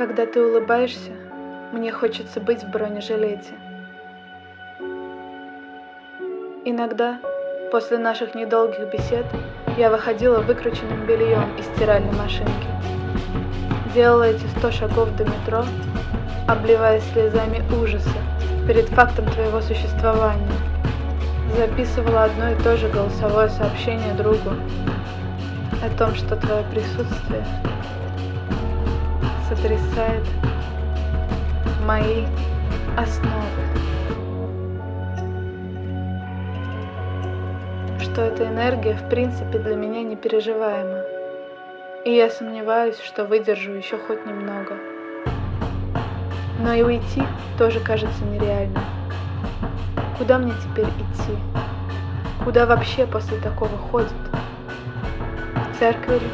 Когда ты улыбаешься, мне хочется быть в бронежилете. Иногда, после наших недолгих бесед, я выходила выкрученным бельем из стиральной машинки. Делала эти сто шагов до метро, обливаясь слезами ужаса перед фактом твоего существования. Записывала одно и то же голосовое сообщение другу о том, что твое присутствие сотрясает мои основы. Что эта энергия в принципе для меня непереживаема. И я сомневаюсь, что выдержу еще хоть немного. Но и уйти тоже кажется нереальным. Куда мне теперь идти? Куда вообще после такого ходят? В церковь ли?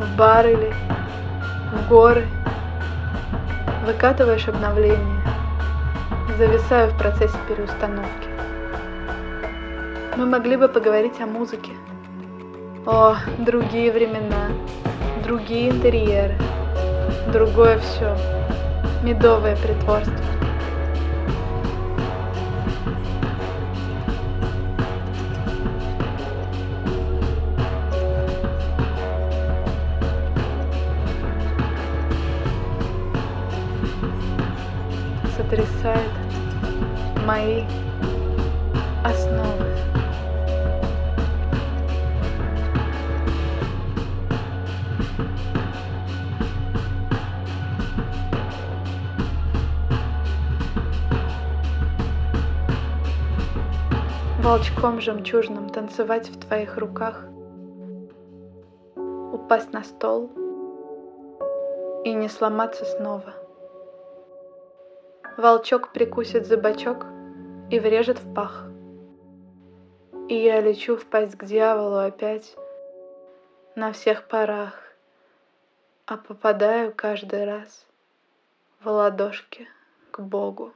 В бар или? Горы? Выкатываешь обновление. Зависаю в процессе переустановки. Мы могли бы поговорить о музыке. О, другие времена, другие интерьеры, другое все, медовое притворство. Сотрясает мои основы. волчком жемчужным танцевать в твоих руках, упасть на стол и не сломаться снова. Волчок прикусит за бочок и врежет в пах. И я лечу впасть к дьяволу опять на всех парах, а попадаю каждый раз в ладошки к Богу.